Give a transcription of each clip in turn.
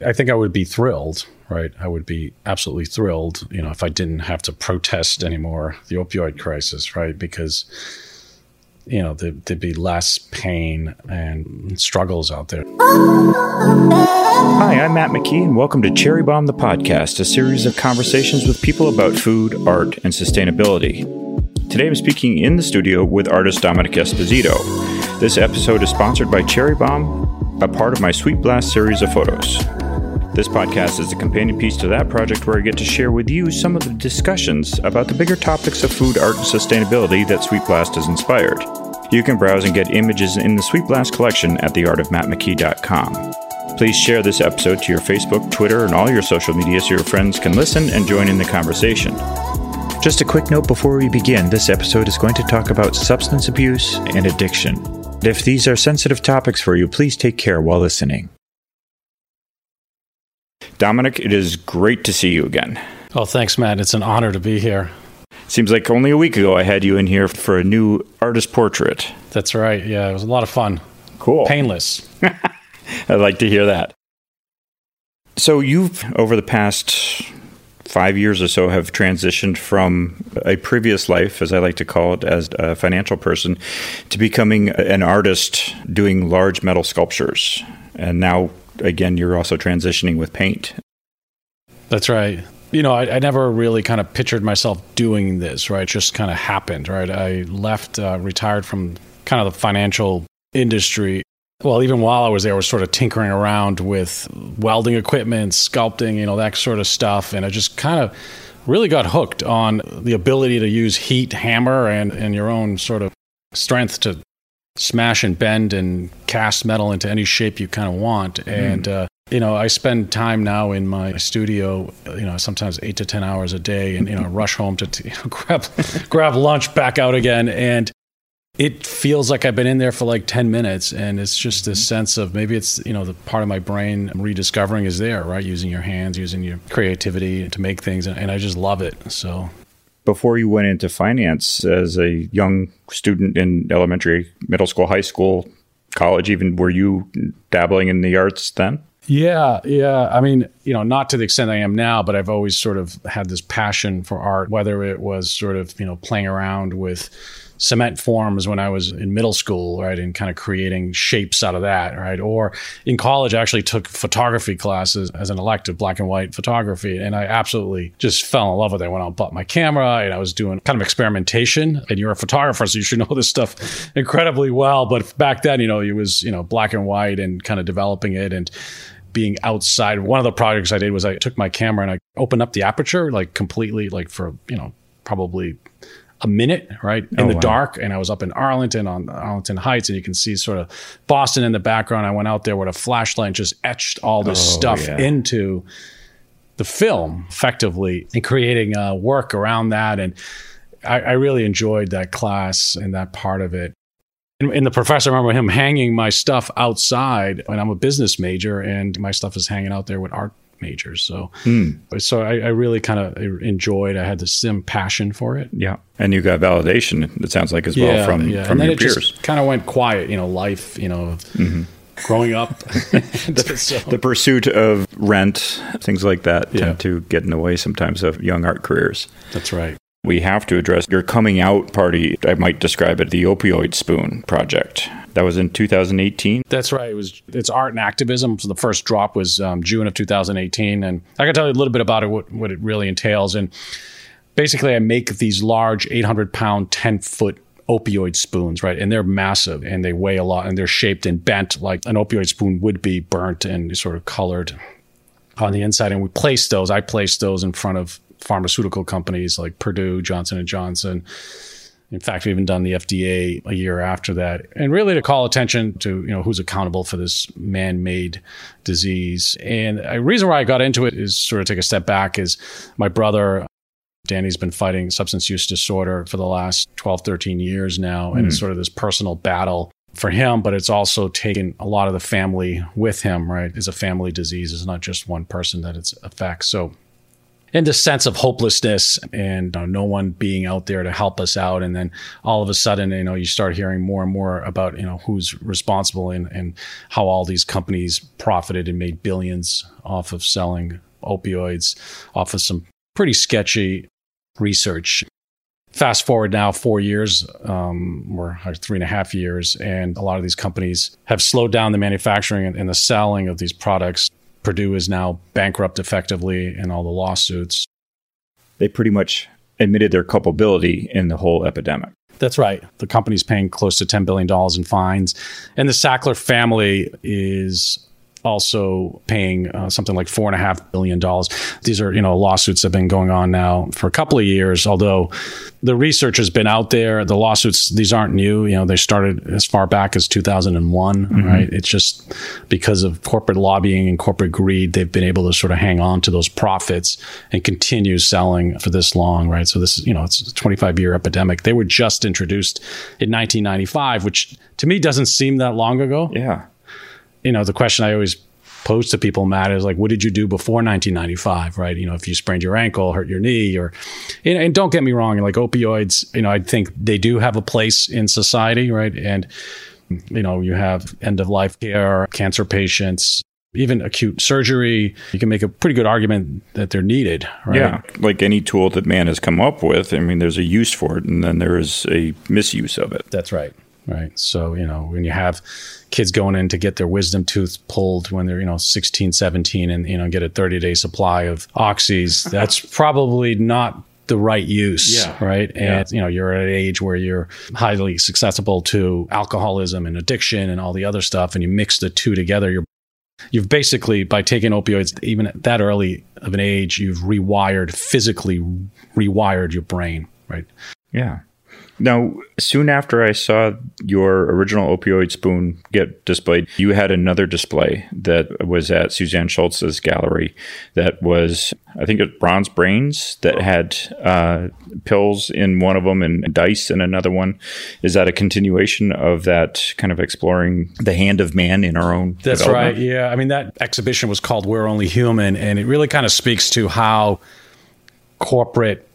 I think I would be thrilled, right? I would be absolutely thrilled, you know, if I didn't have to protest anymore the opioid crisis, right? Because you know, there, would be less pain and struggles out there. Hi, I'm Matt McKee, and welcome to Cherry Bomb the Podcast, a series of conversations with people about food, art, and sustainability. Today I'm speaking in the studio with artist Domenic Esposito. This episode is sponsored by Cherry Bomb, a part of my Sweet Blast series of photos. This podcast is a companion piece to that project where I get to share with you some of the discussions about the bigger topics of food, art, and sustainability that Sweet Blast has inspired. You can browse and get images in the Sweet Blast collection at theartofmattmckee.com. Please share this episode to your Facebook, Twitter, and all your social media so your friends can listen and join in the conversation. Just a quick note before we begin this episode is going to talk about substance abuse and addiction. If these are sensitive topics for you, please take care while listening. Domenic, it is great to see you again. Oh, thanks, Matt. It's an honor to be here. Seems like only a week ago I had you in here for a new artist portrait. That's right. Yeah, it was a lot of fun. Cool. Painless. I'd like to hear that. So, you've, over the past five years or so, have transitioned from a previous life, as I like to call it, as a financial person, to becoming an artist doing large metal sculptures. And now again, you're also transitioning with paint. That's right. You know, I, I never really kind of pictured myself doing this, right? It just kind of happened, right? I left, uh, retired from kind of the financial industry. Well, even while I was there, I was sort of tinkering around with welding equipment, sculpting, you know, that sort of stuff. And I just kind of really got hooked on the ability to use heat, hammer, and, and your own sort of strength to smash and bend and cast metal into any shape you kind of want. Hmm. And, uh, you know, I spend time now in my studio, you know, sometimes eight to 10 hours a day and, you know, rush home to you know, grab, grab lunch back out again. And it feels like I've been in there for like 10 minutes. And it's just this mm-hmm. sense of maybe it's, you know, the part of my brain I'm rediscovering is there, right? Using your hands, using your creativity to make things. And, and I just love it. So before you went into finance as a young student in elementary, middle school, high school, college, even were you dabbling in the arts then? Yeah, yeah. I mean, you know, not to the extent I am now, but I've always sort of had this passion for art, whether it was sort of, you know, playing around with cement forms when I was in middle school, right, and kind of creating shapes out of that, right? Or in college, I actually took photography classes as an elective, black and white photography, and I absolutely just fell in love with it. I out and bought my camera, and I was doing kind of experimentation. And you're a photographer, so you should know this stuff incredibly well. But back then, you know, it was you know black and white and kind of developing it and being outside. One of the projects I did was I took my camera and I opened up the aperture like completely, like for you know probably a minute, right, in oh, the wow. dark. And I was up in Arlington on Arlington Heights, and you can see sort of Boston in the background. I went out there with a flashlight and just etched all this oh, stuff yeah. into the film effectively and creating uh, work around that. And I, I, really enjoyed that class and that part of it. And, and the professor, I remember him hanging my stuff outside, and I'm a business major, and my stuff is hanging out there with art majors. So, mm. so I, I really kind of enjoyed. I had the sim passion for it. Yeah, and you got validation. It sounds like as well from yeah. from and then your it peers. Just kind of went quiet. You know, life. You know. Mm-hmm. Growing up, the, so. the, pursuit of rent, things like that, yeah. tend to get in the way sometimes of young art careers. That's right we have to address your coming out party. I might describe it the Opioid Spoon project. That was in 2018. That's right. It was it's art and activism. So the first drop was um, June of 2018, and I can tell you a little bit about it, what, what it really entails. And basically, I make these large 800 pound, 10 foot opioid spoons, right? And they're massive and they weigh a lot and they're shaped and bent like an opioid spoon would be burnt and sort of colored on the inside. And we place those. I place those in front of pharmaceutical companies like Purdue, Johnson and Johnson. In fact, we even done the FDA a year after that, and really to call attention to you know who's accountable for this man-made disease. And a reason why I got into it is sort of take a step back. Is my brother Danny's been fighting substance use disorder for the last 12, 13 years now, and mm. it's sort of this personal battle for him, but it's also taken a lot of the family with him, right? It's a family disease. It's not just one person that it affects. So in the sense of hopelessness and uh, no one being out there to help us out. And then all of a sudden, you know, you start hearing more and more about, you know, who's responsible and, and how all these companies profited and made billions off of selling opioids, off of some pretty sketchy research. Fast forward now four years um, or three and a half years, and a lot of these companies have slowed down the manufacturing and, and the selling of these products Purdue is now bankrupt effectively in all the lawsuits. They pretty much admitted their culpability in the whole epidemic. That's right. The company's paying close to $10 billion in fines. And the Sackler family is also paying uh, something like four and a half billion dollars. These are, you know, lawsuits have been going on now for a couple of years. Although the research has been out there, the lawsuits these aren't new. You know, they started as far back as 2001. Mm-hmm. Right? It's just because of corporate lobbying and corporate greed, they've been able to sort of hang on to those profits and continue selling for this long. Right? So this is, you know, it's a 25 year epidemic. They were just introduced in 1995, which to me doesn't seem that long ago. Yeah you know, the question I always pose to people, Matt, is like, what did you do before 1995, right? You know, if you sprained your ankle, hurt your knee, or, and, and don't get me wrong, like opioids, you know, I think they do have a place in society, right? And, you know, you have end of life care, cancer patients, even acute surgery, you can make a pretty good argument that they're needed, right? Yeah, like any tool that man has come up with, I mean, there's a use for it, and then there is a misuse of it. That's right right? So, you know, when you have kids going in to get their wisdom tooth pulled when they're, you know, 16, 17 and, you know, get a 30 day supply of oxys, that's probably not the right use, yeah. right? And yeah. you know, you're at an age where you're highly susceptible to alcoholism and addiction and all the other stuff, and you mix the two together, you're you've basically by taking opioids even at that early of an age, you've rewired physically rewired your brain, right? Yeah. Now, soon after I saw your original opioid spoon get displayed, you had another display that was at Suzanne Schultz's gallery that was, I think, it Bronze Brains that had uh, pills in one of them and dice in another one. Is that a continuation of that kind of exploring the hand of man in our own? That's right. Yeah. I mean, that exhibition was called We're Only Human, and it really kind of speaks to how corporate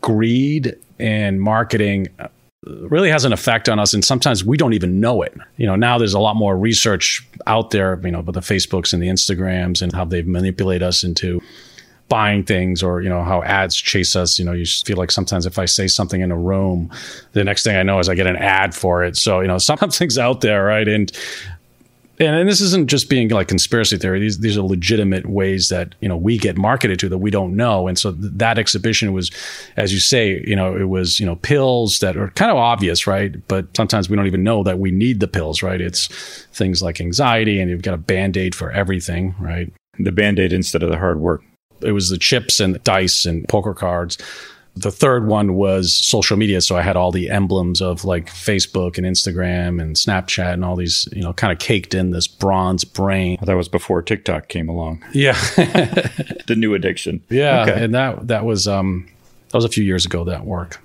greed and marketing uh, really has an effect on us and sometimes we don't even know it. You know now there's a lot more research out there you know about the facebooks and the instagrams and how they manipulate us into buying things or you know how ads chase us. You know you feel like sometimes if i say something in a room the next thing i know is i get an ad for it. So you know something's out there right? And and, and this isn't just being like conspiracy theory. These these are legitimate ways that you know we get marketed to that we don't know. And so th- that exhibition was, as you say, you know, it was you know pills that are kind of obvious, right? But sometimes we don't even know that we need the pills, right? It's things like anxiety, and you've got a band aid for everything, right? The band aid instead of the hard work. It was the chips and dice and poker cards the third one was social media. So I had all the emblems of like Facebook and Instagram and Snapchat and all these, you know, kind of caked in this bronze brain. That was before TikTok came along. Yeah. the new addiction. Yeah. Okay. And that, that was, um, that was a few years ago that work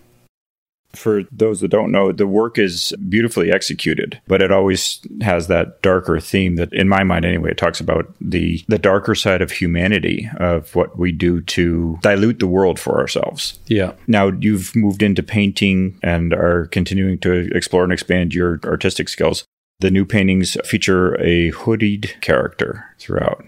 for those that don't know, the work is beautifully executed, but it always has that darker theme that, in my mind anyway, it talks about the, the darker side of humanity, of what we do to dilute the world for ourselves. Yeah. Now, you've moved into painting and are continuing to explore and expand your artistic skills. The new paintings feature a hooded character throughout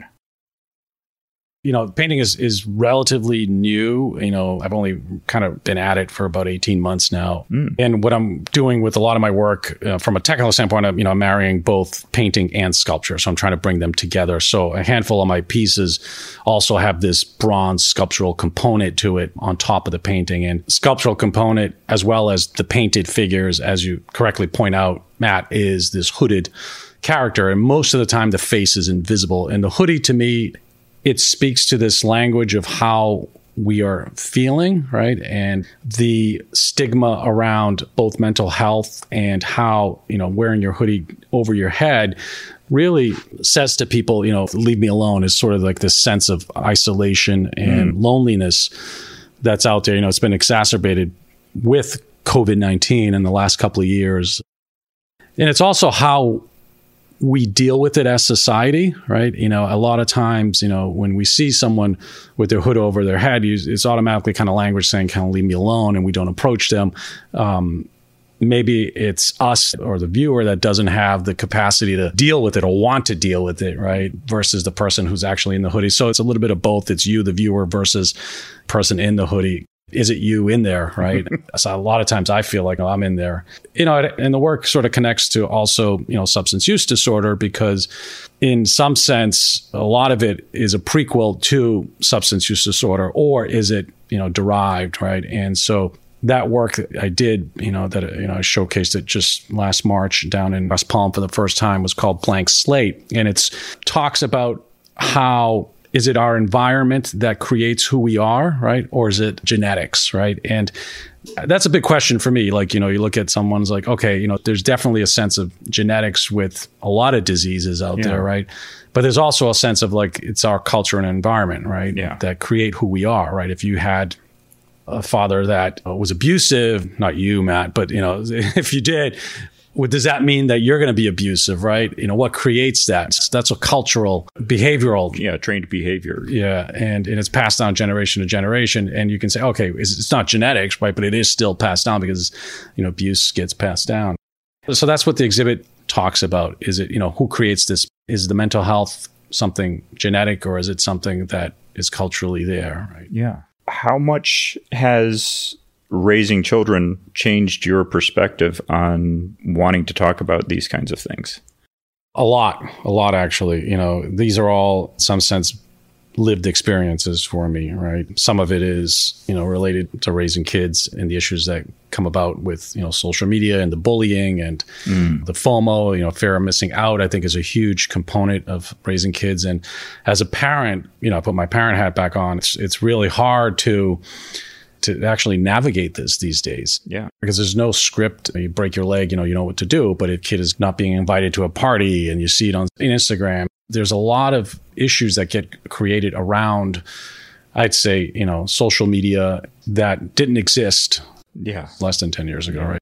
you know, painting is is relatively new. You know, I've only kind of been at it for about eighteen months now, mm. and what I'm doing with a lot of my work uh, from a technical standpoint, I'm, you know, I'm marrying both painting and sculpture. So I'm trying to bring them together. So a handful of my pieces also have this bronze sculptural component to it on top of the painting, and sculptural component as well as the painted figures, as you correctly point out, Matt, is this hooded character. And most of the time, the face is invisible. And the hoodie to me it speaks to this language of how we are feeling, right? And the stigma around both mental health and how, you know, wearing your hoodie over your head really says to people, you know, leave me alone is sort of like this sense of isolation and mm. loneliness that's out there. You know, it's been exacerbated with COVID 19 in the last couple of years. And it's also how we deal with it as society, right? You know, a lot of times, you know, when we see someone with their hood over their head, it's automatically kind of language saying, kind of leave me alone, and we don't approach them. Um, maybe it's us or the viewer that doesn't have the capacity to deal with it or want to deal with it, right? Versus the person who's actually in the hoodie. So it's a little bit of both. It's you, the viewer, versus person in the hoodie is it you in there, right? so a lot of times I feel like oh, I'm in there, you know, and the work sort of connects to also, you know, substance use disorder because in some sense, a lot of it is a prequel to substance use disorder or is it, you know, derived, right? And so that work I did, you know, that, you know, I showcased it just last March down in West Palm for the first time was called Blank Slate. And it's talks about how is it our environment that creates who we are, right? Or is it genetics, right? And that's a big question for me. Like, you know, you look at someone's like, okay, you know, there's definitely a sense of genetics with a lot of diseases out yeah. there, right? But there's also a sense of like it's our culture and environment, right? Yeah. That create who we are, right? If you had a father that was abusive, not you, Matt, but you know, if you did, well, does that mean that you're going to be abusive, right? You know, what creates that? That's a cultural, behavioral. Yeah, trained behavior. Yeah. And, and it's passed down generation to generation. And you can say, okay, it's not genetics, right? But it is still passed down because, you know, abuse gets passed down. So that's what the exhibit talks about. Is it, you know, who creates this? Is the mental health something genetic or is it something that is culturally there, right? Yeah. How much has raising children changed your perspective on wanting to talk about these kinds of things? A lot, a lot actually. You know, these are all, in some sense, lived experiences for me, right? Some of it is, you know, related to raising kids and the issues that come about with, you know, social media and the bullying and mm. the FOMO, you know, fear of missing out, I think is a huge component of raising kids. And as a parent, you know, I put my parent hat back on. It's, it's really hard to, to actually navigate this these days. Yeah. Because there's no script. You break your leg, you know, you know what to do. But if kid is not being invited to a party and you see it on Instagram, there's a lot of issues that get created around, I'd say, you know, social media that didn't exist. Yeah. Less than 10 years ago, yeah. right?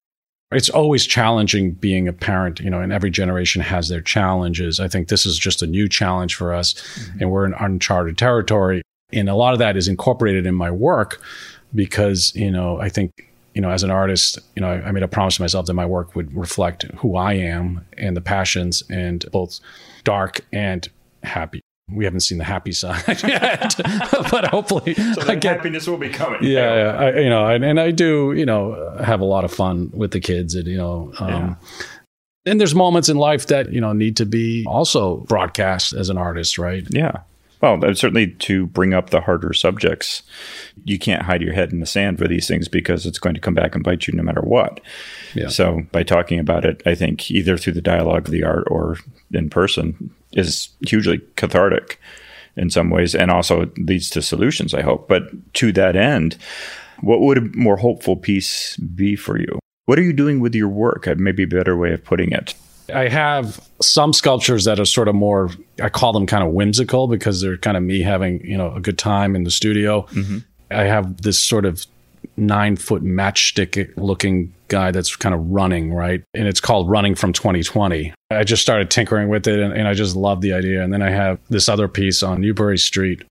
It's always challenging being a parent, you know, and every generation has their challenges. I think this is just a new challenge for us, mm-hmm. and we're in uncharted territory. And a lot of that is incorporated in my work because you know I think you know as an artist you know I, I, made a promise to myself that my work would reflect who I am and the passions and both dark and happy. We haven't seen the happy side yet, but hopefully, so I get, happiness will be coming. Yeah, yeah I, you know, and, and, I do, you know, have a lot of fun with the kids, and you know, um, yeah. and there's moments in life that you know need to be also broadcast as an artist, right? Yeah. Well, certainly to bring up the harder subjects, you can't hide your head in the sand for these things because it's going to come back and bite you no matter what. Yeah. So by talking about it, I think either through the dialogue of the art or in person is hugely cathartic in some ways and also leads to solutions, I hope. But to that end, what would a more hopeful piece be for you? What are you doing with your work? Maybe a better way of putting it. I have some sculptures that are sort of more, I call them kind of whimsical because they're kind of me having, you know, a good time in the studio. Mm-hmm. I have this sort of nine foot matchstick looking guy that's kind of running, right? And it's called Running from 2020. I just started tinkering with it and, and I just love the idea. And then I have this other piece on Newbury Street.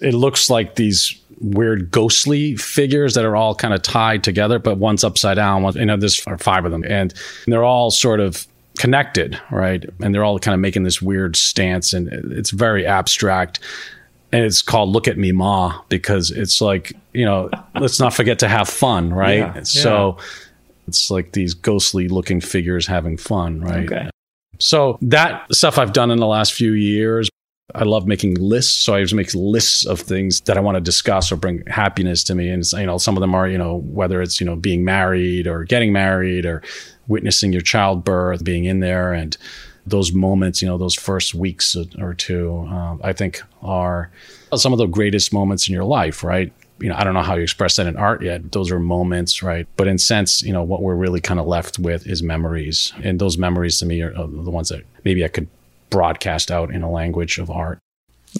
It looks like these weird ghostly figures that are all kind of tied together, but one's upside down. One, you know, there's five of them, and they're all sort of connected, right? And they're all kind of making this weird stance, and it's very abstract. And it's called "Look at Me, Ma" because it's like you know, let's not forget to have fun, right? Yeah, so yeah. it's like these ghostly looking figures having fun, right? Okay. So that stuff I've done in the last few years. I love making lists, so I just make lists of things that I want to discuss or bring happiness to me. And you know, some of them are you know whether it's you know being married or getting married or witnessing your childbirth, being in there, and those moments, you know, those first weeks or two, uh, I think are some of the greatest moments in your life, right? You know, I don't know how you express that in art yet. Those are moments, right? But in sense, you know, what we're really kind of left with is memories, and those memories to me are the ones that maybe I could broadcast out in a language of art.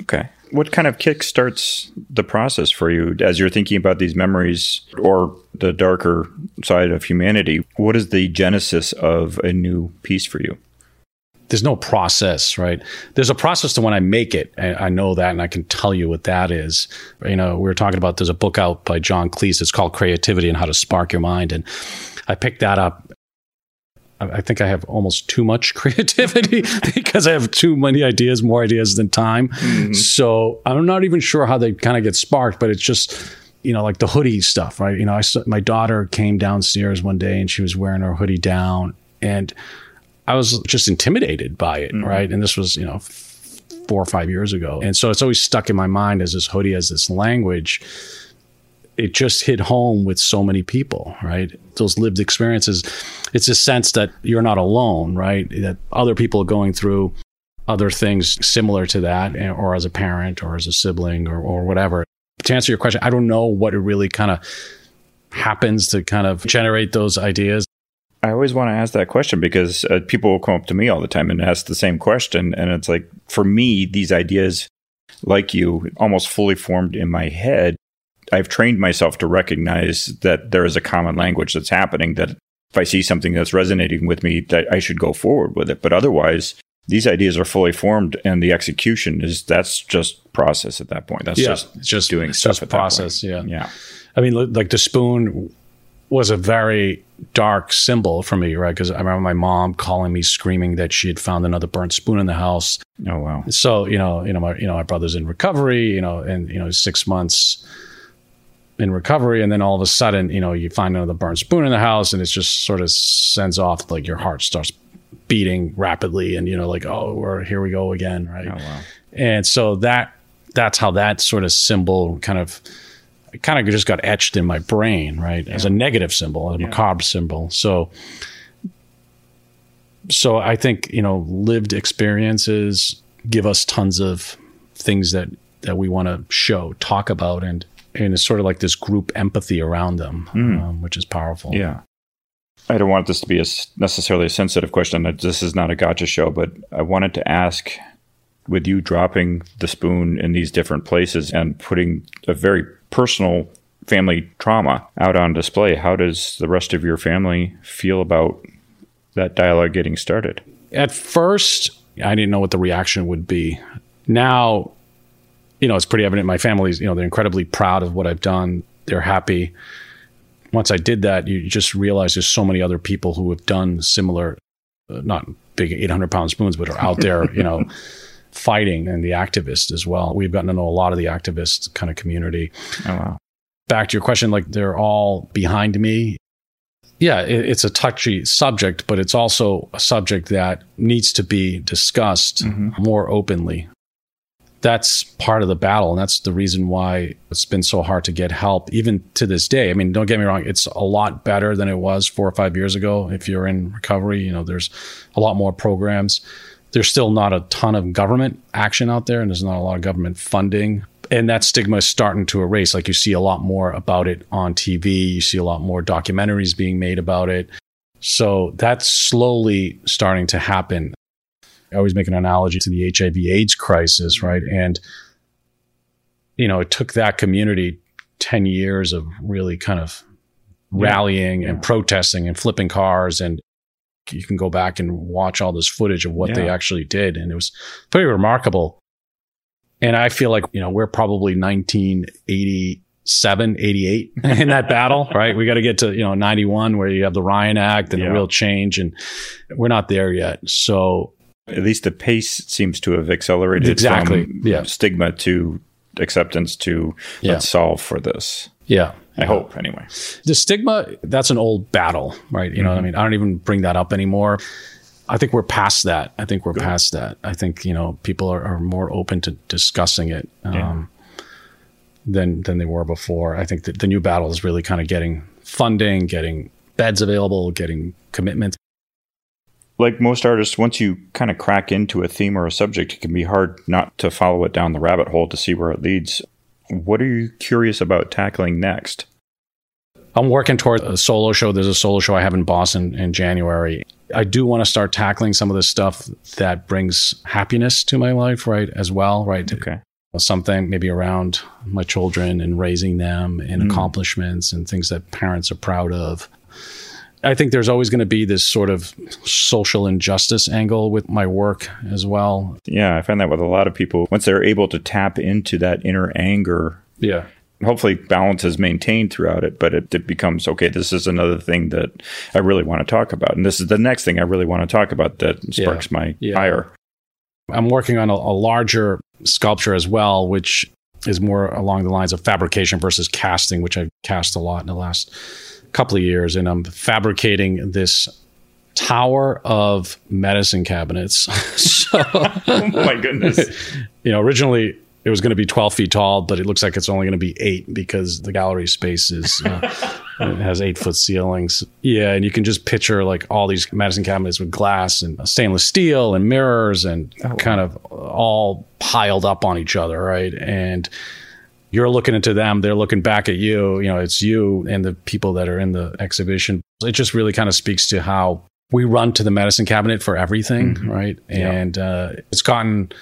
Okay. What kind of kick starts the process for you as you're thinking about these memories or the darker side of humanity? What is the genesis of a new piece for you? there's no process, right? There's a process to when I make it. I know that, and I can tell you what that is. You know, we were talking about there's a book out by John Cleese. It's called Creativity and How to Spark Your Mind, and I picked that up. I think I have almost too much creativity because I have too many ideas, more ideas than time. Mm-hmm. So I'm not even sure how they kind of get sparked, but it's just you know, like the hoodie stuff, right? You know, I saw, my daughter came downstairs one day and she was wearing her hoodie down, and I was just intimidated by it, mm-hmm. right? And this was, you know, four or five years ago. And so it's always stuck in my mind as this hoodie as this language. It just hit home with so many people, right? Those lived experiences. It's a sense that you're not alone, right? That other people are going through other things similar to that, eh, or as a parent, or as a sibling, or, or whatever. To answer your question, I don't know what it really kind of happens to kind of generate those ideas. I always want to ask that question because uh, people will come up to me all the time and ask the same question. And it's like, for me, these ideas, like you, almost fully formed in my head. I've trained myself to recognize that there is a common language that's happening, that if I see something that's resonating with me, that I should go forward with it. But otherwise, these ideas are fully formed and the execution is that's just process at that point. That's yeah, just, just doing stuff just process. Yeah. Yeah. I mean, like the spoon was a very dark symbol for me, right? Because I remember my mom calling me, screaming that she had found another burnt spoon in the house. Oh wow! So you know, you know, my you know, my brother's in recovery, you know, and you know, six months in recovery, and then all of a sudden, you know, you find another burnt spoon in the house, and it just sort of sends off like your heart starts beating rapidly, and you know, like oh, we're here we go again, right? Oh wow! And so that that's how that sort of symbol kind of kind of just got etched in my brain, right, yeah. as a negative symbol, as a yeah. macabre symbol. So, so I think you know, lived experiences give us tons of things that that we want to show, talk about, and and it's sort of like this group empathy around them, mm. um, which is powerful. Yeah. I don't want this to be a, necessarily a sensitive question. This is not a gotcha show, but I wanted to ask with you dropping the spoon in these different places and putting a very personal family trauma out on display. How does the rest of your family feel about that dialogue getting started? At first, I didn't know what the reaction would be. Now, you know, it's pretty evident my family's, you know, they're incredibly proud of what I've done. They're happy. Once I did that, you just realize there's so many other people who have done similar, uh, not big 800 pound spoons, but are out there, you know, fighting and the activists as well. We've gotten to know a lot of the activist kind of community. Oh, wow. Back to your question, like they're all behind me. Yeah, it, it's a touchy subject, but it's also a subject that needs to be discussed mm-hmm. more openly. That's part of the battle. And that's the reason why it's been so hard to get help, even to this day. I mean, don't get me wrong, it's a lot better than it was four or five years ago. If you're in recovery, you know, there's a lot more programs there's still not a ton of government action out there and there's not a lot of government funding and that stigma is starting to erase like you see a lot more about it on tv you see a lot more documentaries being made about it so that's slowly starting to happen i always make an analogy to the hiv aids crisis mm-hmm. right and you know it took that community 10 years of really kind of rallying yeah. and protesting and flipping cars and you can go back and watch all this footage of what yeah. they actually did. And it was pretty remarkable. And I feel like, you know, we're probably 1987, 88 in that battle, right? We got to get to, you know, 91 where you have the Ryan Act and yeah. the real change. And we're not there yet. So at least the pace seems to have accelerated exactly. yeah. stigma to acceptance to yeah. let's solve for this. Yeah. I hope anyway. The stigma, that's an old battle, right? You mm-hmm. know what I mm-hmm. mean? I don't even bring that up anymore. I think we're past that. I think we're Good. past that. I think, you know, people are, are more open to discussing it um, yeah. than than they were before. I think that the new battle is really kind of getting funding, getting beds available, getting commitments. Like most artists, once you kind of crack into a theme or a subject, it can be hard not to follow it down the rabbit hole to see where it leads. What are you curious about tackling next? I'm working toward a solo show. There's a solo show I have in Boston in January. I do want to start tackling some of the stuff that brings happiness to my life, right? As well, right? Okay. Something maybe around my children and raising them and mm. accomplishments and things that parents are proud of. I think there's always going to be this sort of social injustice angle with my work as well. Yeah, I find that with a lot of people. Once they're able to tap into that inner anger, yeah, hopefully balance is maintained throughout it, but it, it, becomes okay. This is another thing that I really want to talk about, and this is the next thing I really want to talk about that sparks yeah. my yeah. ire. I'm working on a, a larger sculpture as well, which is more along the lines of fabrication versus casting, which I've cast a lot in the last couple of years, and I'm fabricating this tower of medicine cabinets. so, oh my goodness! you know, originally it was going to be 12 feet tall, but it looks like it's only going to be eight because the gallery space is uh, it has eight foot ceilings. Yeah, and you can just picture like all these medicine cabinets with glass and stainless steel and mirrors and oh, kind of all piled up on each other, right? And you're looking into them, they're looking back at you. You know, it's you and the people that are in the exhibition. It just really kind of speaks to how we run to the medicine cabinet for everything, mm-hmm. right? And uh, it's gotten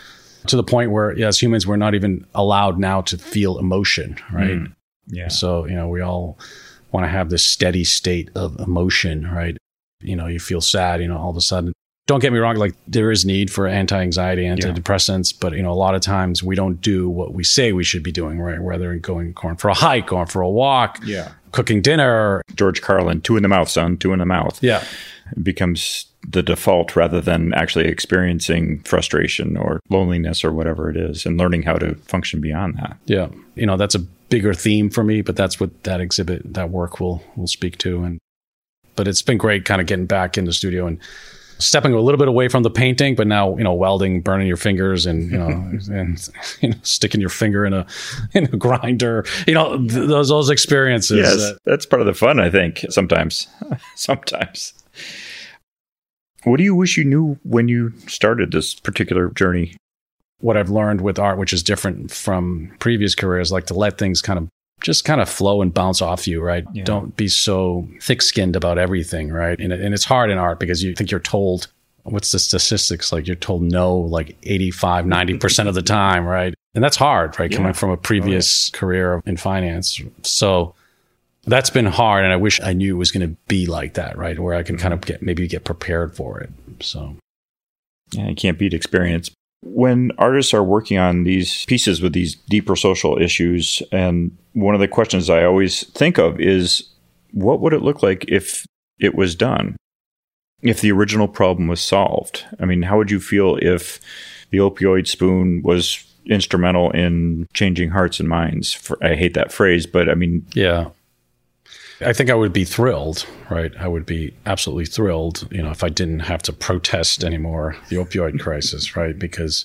to the point where, yeah, as humans, we're not even allowed now to feel emotion, right? Mm. Yeah. So, you know, we all want to have this steady state of emotion, right? You know, you feel sad, you know, all of a sudden. Don't get me wrong, like there is need for anti-anxiety, antidepressants, yeah. but you know, a lot of times we don't do what we say we should be doing, right? Whether going going for a hike, going for a walk, yeah, cooking dinner. George Carlin, two in the mouth, son, two in the mouth. Yeah. It becomes the default rather than actually experiencing frustration or loneliness or whatever it is and learning how to function beyond that. Yeah. You know, that's a bigger theme for me, but that's what that exhibit, that work will will speak to. And but it's been great kind of getting back in the studio and stepping a little bit away from the painting, but now, you know, welding, burning your fingers and, you know, and you know, sticking your finger in a in a grinder, you know, th- those those experiences. Yes, that, that's part of the fun, I think, sometimes. sometimes. What do you wish you knew when you started this particular journey? What I've learned with art, which is different from previous careers, like to let things kind of just kind of flow and bounce off you, right? Yeah. Don't be so thick skinned about everything, right? And, and it's hard in art because you think you're told, what's the statistics? Like you're told no like 85, 90% of the time, right? And that's hard, right? Yeah. Coming from a previous oh, yeah. career in finance. So that's been hard and i wish i knew it was going to be like that right where i can kind of get maybe get prepared for it so yeah you can't beat experience when artists are working on these pieces with these deeper social issues and one of the questions i always think of is what would it look like if it was done? If the original problem was solved? I mean how would you feel if the opioid spoon was instrumental in changing hearts and minds? I hate that phrase but i mean yeah I think I would be thrilled, right? I would be absolutely thrilled, you know, if I didn't have to protest anymore the opioid crisis, right? Because,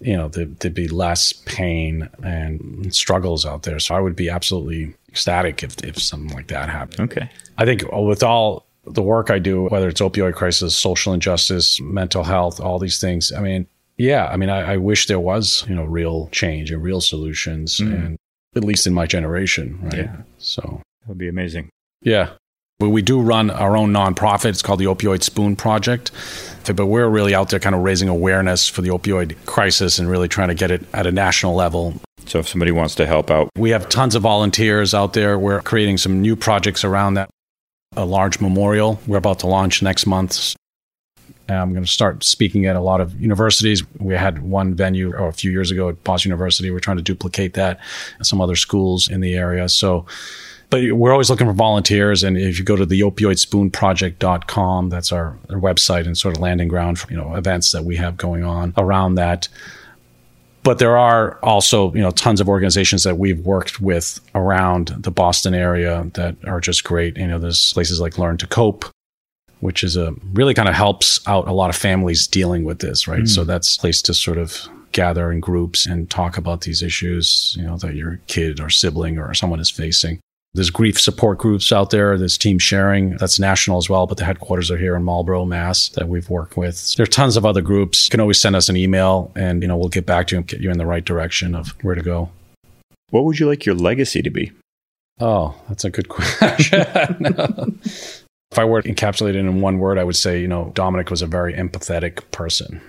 you know, there, would be less pain and struggles out there. So I would be absolutely ecstatic if, if something like that happened. Okay. I think with all the work I do, whether it's opioid crisis, social injustice, mental health, all these things, I mean, yeah, I mean, I, I wish there was, you know, real change and real solutions, mm. and at least in my generation, right? Yeah. So that would be amazing. Yeah. But we do run our own nonprofit. It's called the Opioid Spoon Project. But we're really out there kind of raising awareness for the opioid crisis and really trying to get it at a national level. So if somebody wants to help out, we have tons of volunteers out there. We're creating some new projects around that. A large memorial we're about to launch next month. I'm going to start speaking at a lot of universities. We had one venue oh, a few years ago at Boston University. We're trying to duplicate that at some other schools in the area. So but we're always looking for volunteers. And if you go to the opioidspoonproject.com, that's our, our website and sort of landing ground for, you know, events that we have going on around that. But there are also, you know, tons of organizations that we've worked with around the Boston area that are just great. You know, there's places like Learn to Cope, which is a really kind of helps out a lot of families dealing with this, right? Mm. So that's a place to sort of gather in groups and talk about these issues, you know, that your kid or sibling or someone is facing. There's grief support groups out there. There's team sharing. That's national as well, but the headquarters are here in Marlborough, Mass. That we've worked with. There are tons of other groups. You can always send us an email, and you know we'll get back to you and get you in the right direction of where to go. What would you like your legacy to be? Oh, that's a good question. if I were to encapsulate it in one word, I would say, you know, Domenic was a very empathetic person.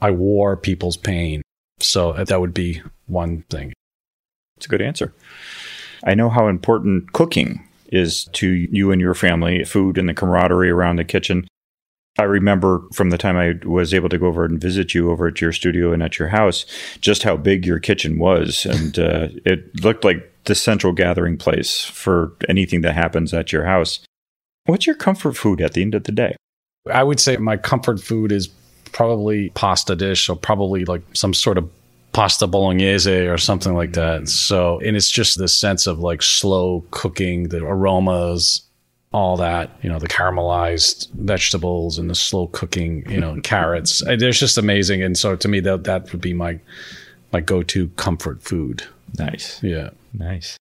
I wore people's pain. So uh, that would be one thing. It's a good answer. I know how important cooking is to you and your family, food and the camaraderie around the kitchen. I remember from the time I was able to go over and visit you over at your studio and at your house, just how big your kitchen was. And uh, it looked like the central gathering place for anything that happens at your house. What's your comfort food at the end of the day? I would say my comfort food is probably pasta dish or probably like some sort of pasta bolognese or something like that. So, and it's just the sense of like slow cooking, the aromas, all that, you know, the caramelized vegetables and the slow cooking, you know, carrots. Uh, it's just amazing. And so to me, that, that would be my, my go-to comfort food. Nice. Yeah. Nice.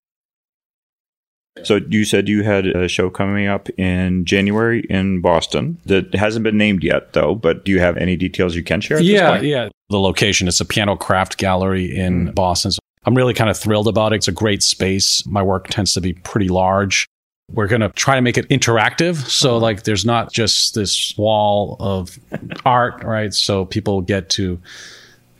So you said you had a show coming up in January in Boston that hasn't been named yet, though. But do you have any details you can share? yeah, yeah. The location it's a piano craft gallery in mm. Boston. So I'm really kind of thrilled about it. It's a great space. My work tends to be pretty large. We're going to try to make it interactive. So, uh-huh. like, there's not just this wall of art, right? So people get to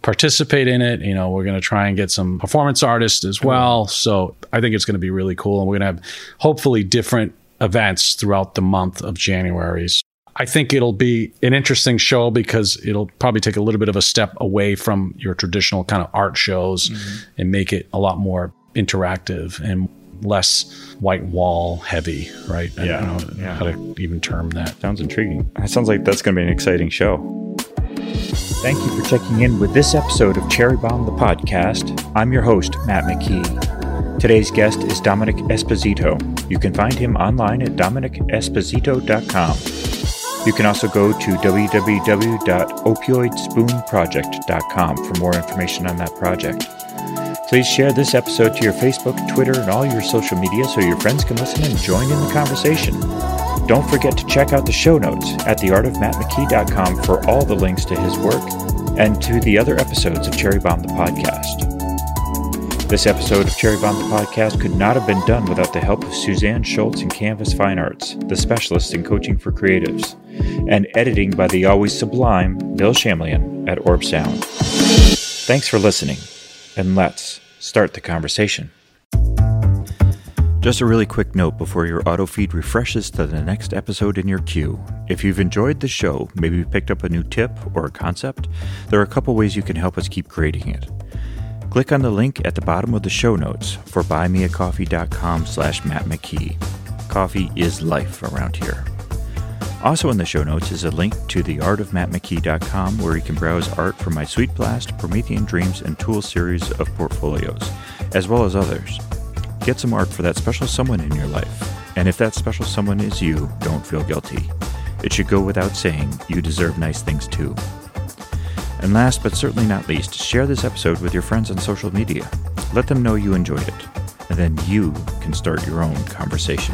participate in it. You know, we're going to try and get some performance artists as well. So I think it's going to be really cool. And we're going to have hopefully different events throughout the month of January. So I think it'll be an interesting show because it'll probably take a little bit of a step away from your traditional kind of art shows mm-hmm. and make it a lot more interactive and less white wall heavy, right? Yeah. I don't know yeah. how to even term that. Sounds intriguing. It sounds like that's going to be an exciting show. Thank you for checking in with this episode of Cherry Bomb the Podcast. I'm your host, Matt McKee. Today's guest is Domenic Esposito. You can find him online at domenicesposito.com. You can also go to www.opioidspoonproject.com for more information on that project. Please share this episode to your Facebook, Twitter, and all your social media so your friends can listen and join in the conversation. Don't forget to check out the show notes at theartofmattmckee.com for all the links to his work and to the other episodes of Cherry Bomb the Podcast. This episode of Cherry Bomb the Podcast could not have been done without the help of Suzanne Schultz and Canvas Fine Arts, the specialists in coaching for creatives, and editing by the always sublime Bill Shamlian at Orb Sound. Thanks for listening, and let's start the conversation. Just a really quick note before your auto feed refreshes to the next episode in your queue. If you've enjoyed the show, maybe you picked up a new tip or a concept, there are a couple ways you can help us keep creating it. Click on the link at the bottom of the show notes for buymeacoffee.com slash Matt McKee. Coffee is life around here. Also in the show notes is a link to theartofmattmckee.com where you can browse art from my Sweet Blast, Promethean Dreams, and Tool series of portfolios, as well as others. Get some art for that special someone in your life. And if that special someone is you, don't feel guilty. It should go without saying, you deserve nice things too. And last but certainly not least, share this episode with your friends on social media. Let them know you enjoyed it, and then you can start your own conversation.